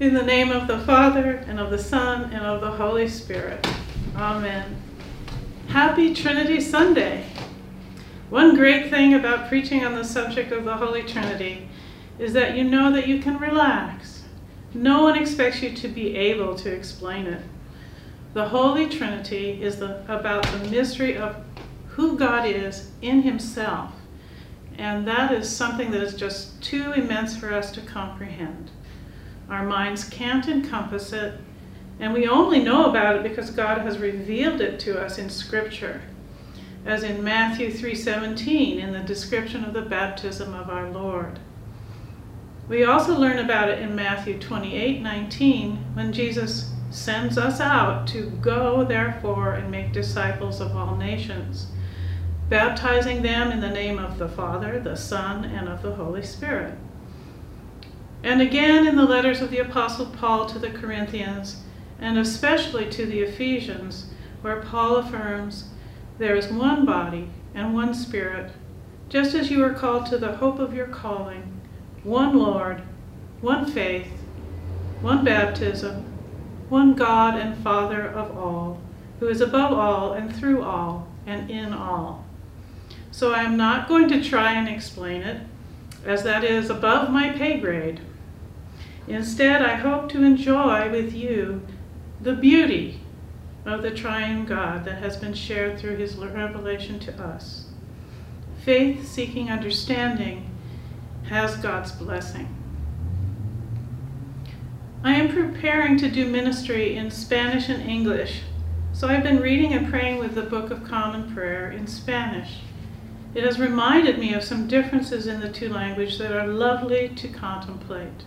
In the name of the Father, and of the Son, and of the Holy Spirit. Amen. Happy Trinity Sunday. One great thing about preaching on the subject of the Holy Trinity is that you know that you can relax. No one expects you to be able to explain it. The Holy Trinity is the, about the mystery of who God is in Himself. And that is something that is just too immense for us to comprehend. Our minds can't encompass it, and we only know about it because God has revealed it to us in Scripture, as in Matthew 3:17 in the description of the baptism of our Lord. We also learn about it in Matthew 28:19 when Jesus sends us out to go therefore and make disciples of all nations, baptizing them in the name of the Father, the Son, and of the Holy Spirit. And again in the letters of the Apostle Paul to the Corinthians, and especially to the Ephesians, where Paul affirms, There is one body and one Spirit, just as you are called to the hope of your calling, one Lord, one faith, one baptism, one God and Father of all, who is above all and through all and in all. So I am not going to try and explain it, as that is above my pay grade. Instead, I hope to enjoy with you the beauty of the triune God that has been shared through his revelation to us. Faith seeking understanding has God's blessing. I am preparing to do ministry in Spanish and English, so I've been reading and praying with the Book of Common Prayer in Spanish. It has reminded me of some differences in the two languages that are lovely to contemplate.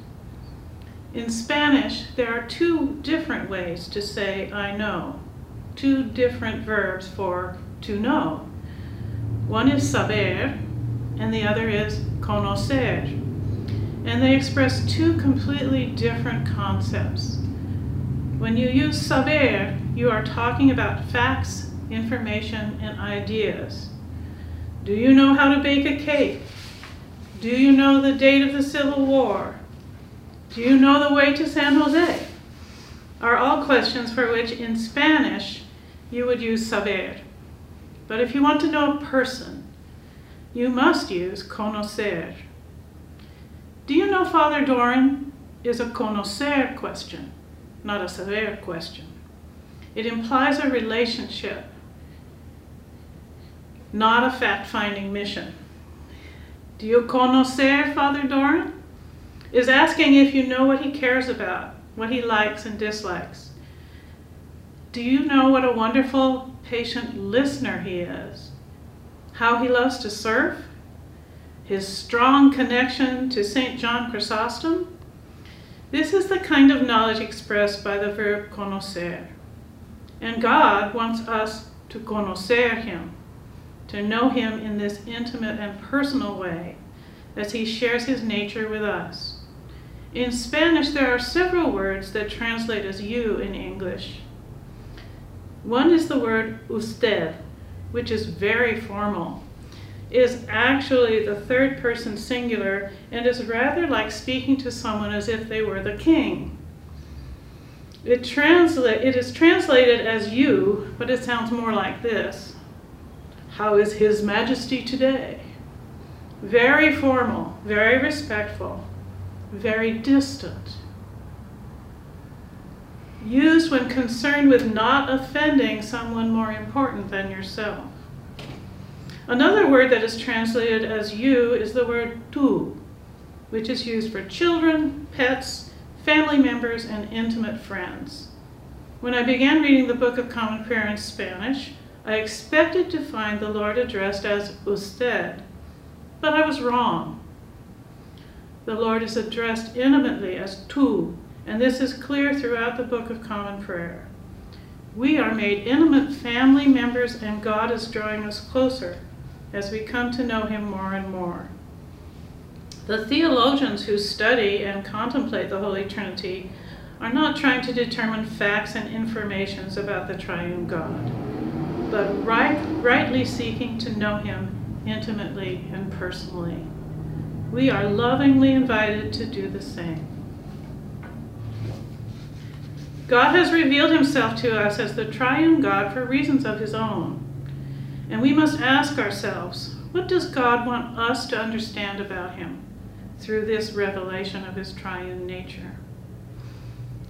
In Spanish, there are two different ways to say I know, two different verbs for to know. One is saber, and the other is conocer. And they express two completely different concepts. When you use saber, you are talking about facts, information, and ideas. Do you know how to bake a cake? Do you know the date of the Civil War? Do you know the way to San Jose? Are all questions for which in Spanish you would use saber. But if you want to know a person, you must use conocer. Do you know Father Doran is a conocer question, not a saber question. It implies a relationship, not a fact-finding mission. Do you conocer Father Doran? Is asking if you know what he cares about, what he likes and dislikes. Do you know what a wonderful, patient listener he is? How he loves to surf? His strong connection to St. John Chrysostom? This is the kind of knowledge expressed by the verb conocer. And God wants us to conocer him, to know him in this intimate and personal way as he shares his nature with us. In Spanish, there are several words that translate as you in English. One is the word usted, which is very formal. It is actually the third person singular and is rather like speaking to someone as if they were the king. It, transla- it is translated as you, but it sounds more like this How is His Majesty today? Very formal, very respectful very distant. Used when concerned with not offending someone more important than yourself. Another word that is translated as you is the word tu, which is used for children, pets, family members, and intimate friends. When I began reading the Book of Common Prayer in Spanish, I expected to find the Lord addressed as usted, but I was wrong the Lord is addressed intimately as tu, and this is clear throughout the Book of Common Prayer. We are made intimate family members, and God is drawing us closer as we come to know Him more and more. The theologians who study and contemplate the Holy Trinity are not trying to determine facts and informations about the triune God, but right, rightly seeking to know Him intimately and personally we are lovingly invited to do the same. God has revealed himself to us as the triune God for reasons of his own. And we must ask ourselves, what does God want us to understand about him through this revelation of his triune nature?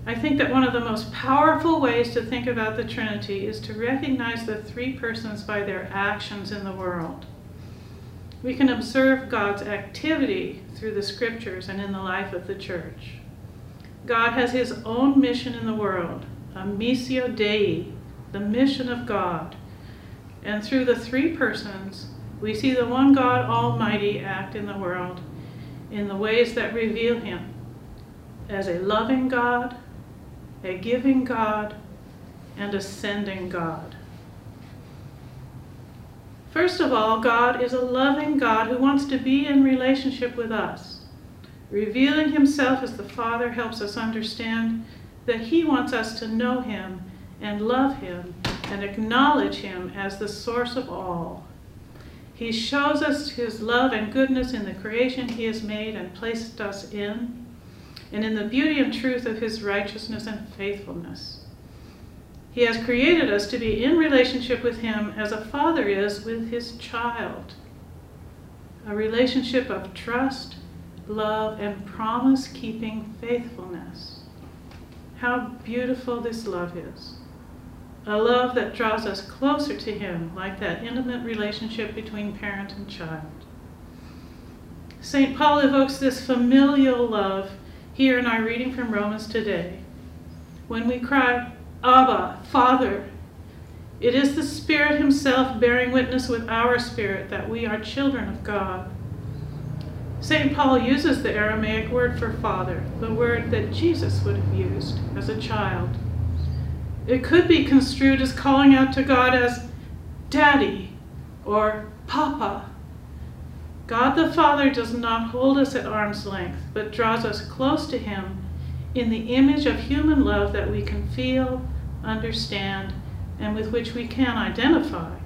I think that one of the most powerful ways to think about the Trinity is to recognize the three persons by their actions in the world. We can observe God's activity through the scriptures and in the life of the church. God has his own mission in the world, a missio Dei, the mission of God. And through the three persons, we see the one God Almighty act in the world in the ways that reveal him as a loving God, a giving God, and a sending God. First of all, God is a loving God who wants to be in relationship with us. Revealing himself as the Father helps us understand that he wants us to know him and love him and acknowledge him as the source of all. He shows us his love and goodness in the creation he has made and placed us in, and in the beauty and truth of his righteousness and faithfulness. He has created us to be in relationship with him as a father is with his child. A relationship of trust, love, and promise keeping faithfulness. How beautiful this love is. A love that draws us closer to Him, like that intimate relationship between parent and child. St. Paul evokes this familial love here in our reading from Romans today. When we cry, Abba, Father, it is the Spirit Himself bearing witness with our spirit that we are children of God. St. Paul uses the Aramaic word for father, the word that Jesus would have used as a child. It could be construed as calling out to God as Daddy or Papa. God the Father does not hold us at arm's length, but draws us close to Him in the image of human love that we can feel, understand, and with which we can identify.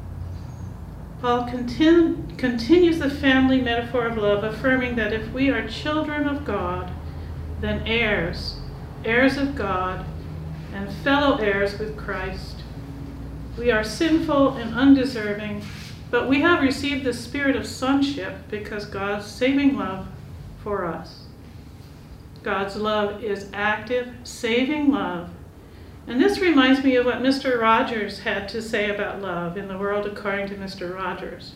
Paul continu continues the family metaphor of love, affirming that if we are children of God, then heirs, heirs of God, and fellow heirs with Christ. We are sinful and undeserving, but we have received the spirit of sonship because God's saving love for us. God's love is active, saving love and this reminds me of what Mr. Rogers had to say about love in The World According to Mr. Rogers.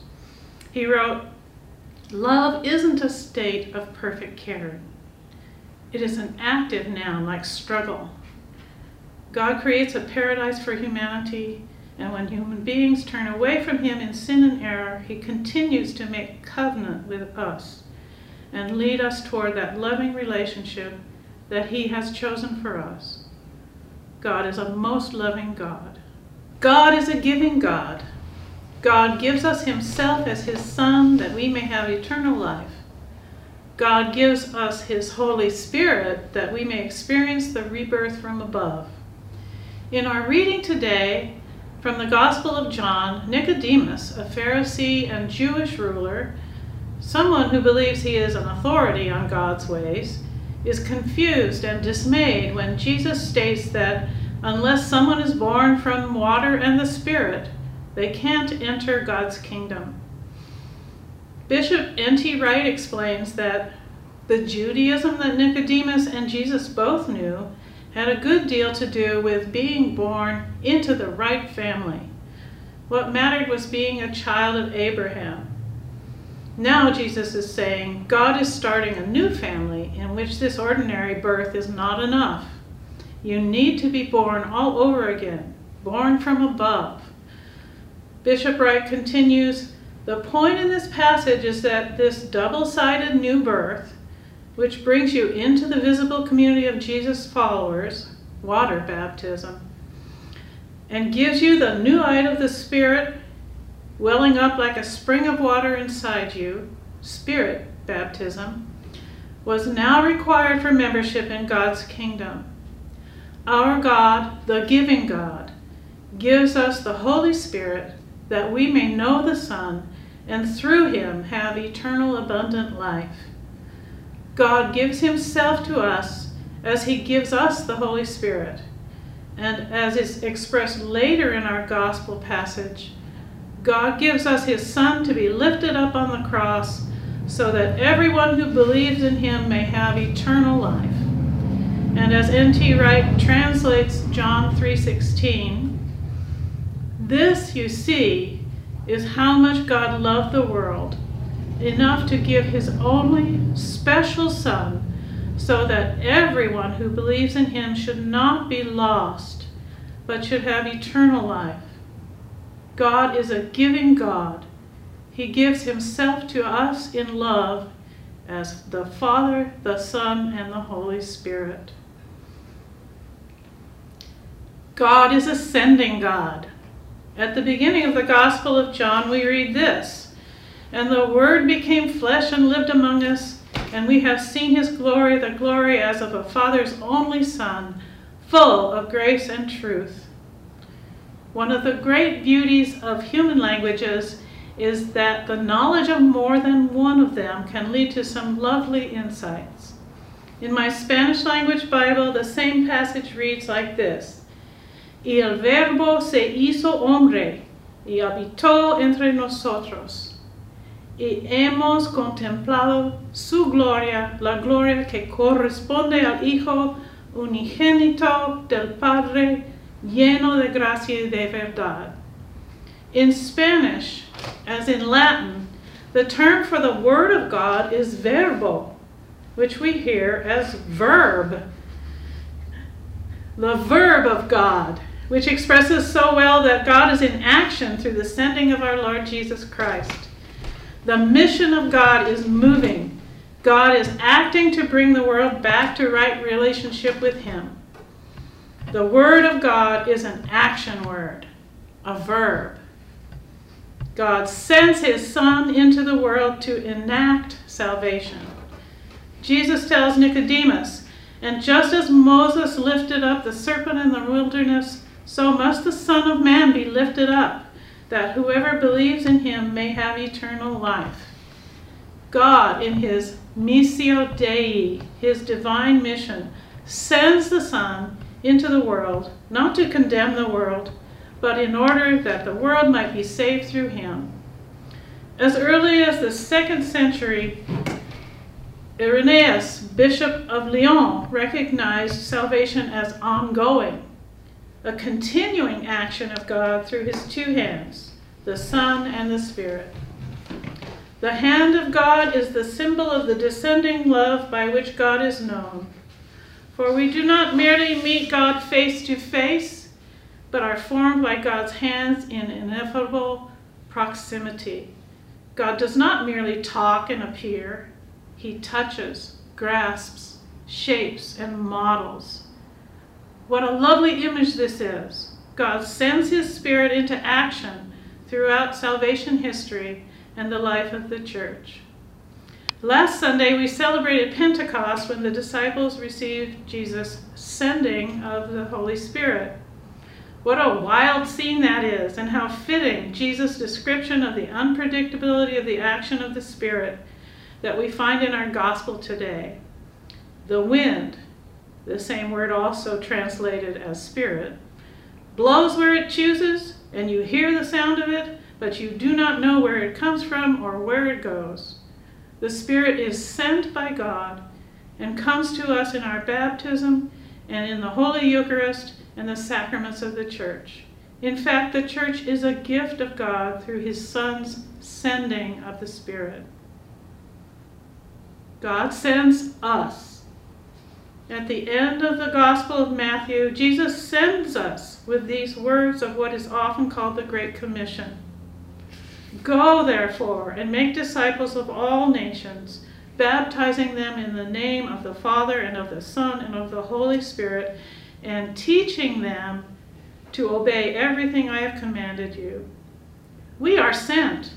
He wrote, Love isn't a state of perfect caring. It is an active noun like struggle. God creates a paradise for humanity, and when human beings turn away from Him in sin and error, He continues to make covenant with us and lead us toward that loving relationship that He has chosen for us. God is a most loving God. God is a giving God. God gives us himself as his Son that we may have eternal life. God gives us his Holy Spirit that we may experience the rebirth from above. In our reading today from the Gospel of John, Nicodemus, a Pharisee and Jewish ruler, someone who believes he is an authority on God's ways, is confused and dismayed when Jesus states that unless someone is born from water and the Spirit, they can't enter God's kingdom. Bishop N.T. Wright explains that the Judaism that Nicodemus and Jesus both knew had a good deal to do with being born into the right family. What mattered was being a child of Abraham. Now Jesus is saying God is starting a new family in which this ordinary birth is not enough. You need to be born all over again, born from above. Bishop Wright continues The point in this passage is that this double sided new birth, which brings you into the visible community of Jesus' followers, water baptism, and gives you the new light of the Spirit welling up like a spring of water inside you, spirit baptism, was now required for membership in God's kingdom. Our God, the giving God, gives us the Holy Spirit that we may know the Son and through him have eternal abundant life. God gives himself to us as he gives us the Holy Spirit. And as is expressed later in our gospel passage, God gives us his Son to be lifted up on the cross so that everyone who believes in him may have eternal life. And as N.T. Wright translates John 3:16, this you see is how much God loved the world, enough to give his only special son so that everyone who believes in him should not be lost, but should have eternal life. God is a giving God. He gives himself to us in love as the Father, the Son, and the Holy Spirit. God is a sending God. At the beginning of the Gospel of John, we read this And the Word became flesh and lived among us, and we have seen his glory, the glory as of a Father's only Son, full of grace and truth. One of the great beauties of human languages is that the knowledge of more than one of them can lead to some lovely insights. In my Spanish language Bible, the same passage reads like this Y el verbo se hizo hombre y habitó entre nosotros. Y hemos contemplado su gloria, la gloria que corresponde al Hijo unigénito del Padre, lleno de gracia y de verdad. In Spanish, as in Latin, the term for the Word of God is verbo, which we hear as verb. The verb of God which expresses so well that God is in action through the sending of our Lord Jesus Christ. The mission of God is moving. God is acting to bring the world back to right relationship with Him. The Word of God is an action word, a verb. God sends His Son into the world to enact salvation. Jesus tells Nicodemus, and just as Moses lifted up the serpent in the wilderness, so must the Son of Man be lifted up, that whoever believes in him may have eternal life. God, in his Missio Dei, his divine mission, sends the Son into the world, not to condemn the world, but in order that the world might be saved through him. As early as the second century, Irenaeus, Bishop of Lyon, recognized salvation as ongoing a continuing action of God through his two hands, the Son and the Spirit. The hand of God is the symbol of the descending love by which God is known. For we do not merely meet God face to face, but are formed by God's hands in ineffable proximity. God does not merely talk and appear, he touches, grasps, shapes, and models. What a lovely image this is. God sends his spirit into action throughout salvation history and the life of the church. Last Sunday, we celebrated Pentecost when the disciples received Jesus' sending of the Holy Spirit. What a wild scene that is, and how fitting Jesus' description of the unpredictability of the action of the Spirit that we find in our gospel today. The wind, the same word also translated as spirit, blows where it chooses, and you hear the sound of it, but you do not know where it comes from or where it goes. The Spirit is sent by God and comes to us in our baptism and in the Holy Eucharist and the sacraments of the church. In fact, the church is a gift of God through his Son's sending of the Spirit. God sends us at the end of the Gospel of Matthew, Jesus sends us with these words of what is often called the Great Commission Go, therefore, and make disciples of all nations, baptizing them in the name of the Father and of the Son and of the Holy Spirit, and teaching them to obey everything I have commanded you. We are sent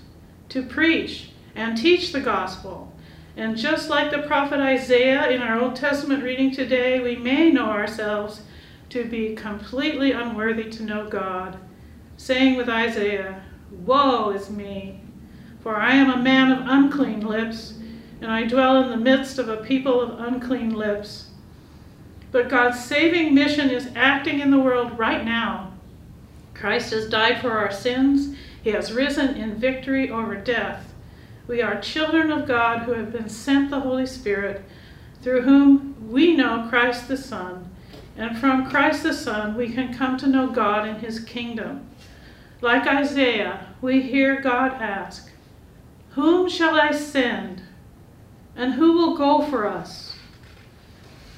to preach and teach the gospel and just like the prophet Isaiah in our Old Testament reading today, we may know ourselves to be completely unworthy to know God, saying with Isaiah, Woe is me, for I am a man of unclean lips, and I dwell in the midst of a people of unclean lips. But God's saving mission is acting in the world right now. Christ has died for our sins. He has risen in victory over death. We are children of God who have been sent the Holy Spirit, through whom we know Christ the Son. And from Christ the Son, we can come to know God and his kingdom. Like Isaiah, we hear God ask, Whom shall I send? And who will go for us?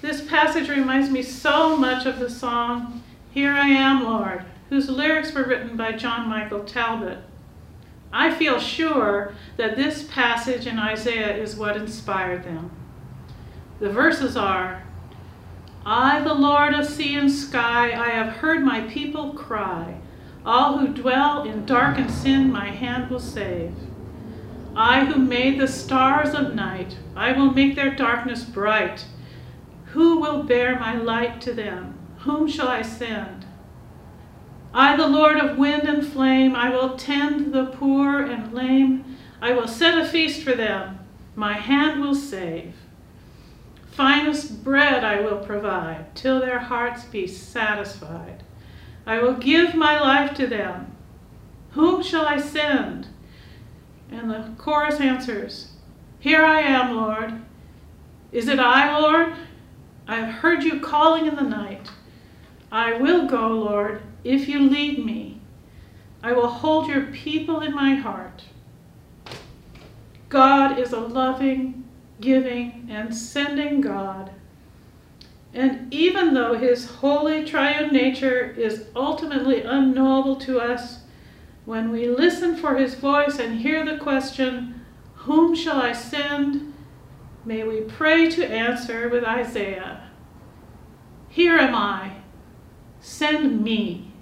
This passage reminds me so much of the song, Here I Am, Lord, whose lyrics were written by John Michael Talbot. I feel sure that this passage in Isaiah is what inspired them. The verses are I, the Lord of sea and sky, I have heard my people cry. All who dwell in dark and sin, my hand will save. I who made the stars of night, I will make their darkness bright. Who will bear my light to them? Whom shall I send? I, the Lord of wind and flame, I will tend the poor and lame. I will set a feast for them. My hand will save. Finest bread I will provide, till their hearts be satisfied. I will give my life to them. Whom shall I send? And the chorus answers, Here I am, Lord. Is it I, Lord? I have heard you calling in the night. I will go, Lord, if you lead me. I will hold your people in my heart. God is a loving, giving, and sending God. And even though his holy triune nature is ultimately unknowable to us, when we listen for his voice and hear the question, Whom shall I send? May we pray to answer with Isaiah Here am I, send me.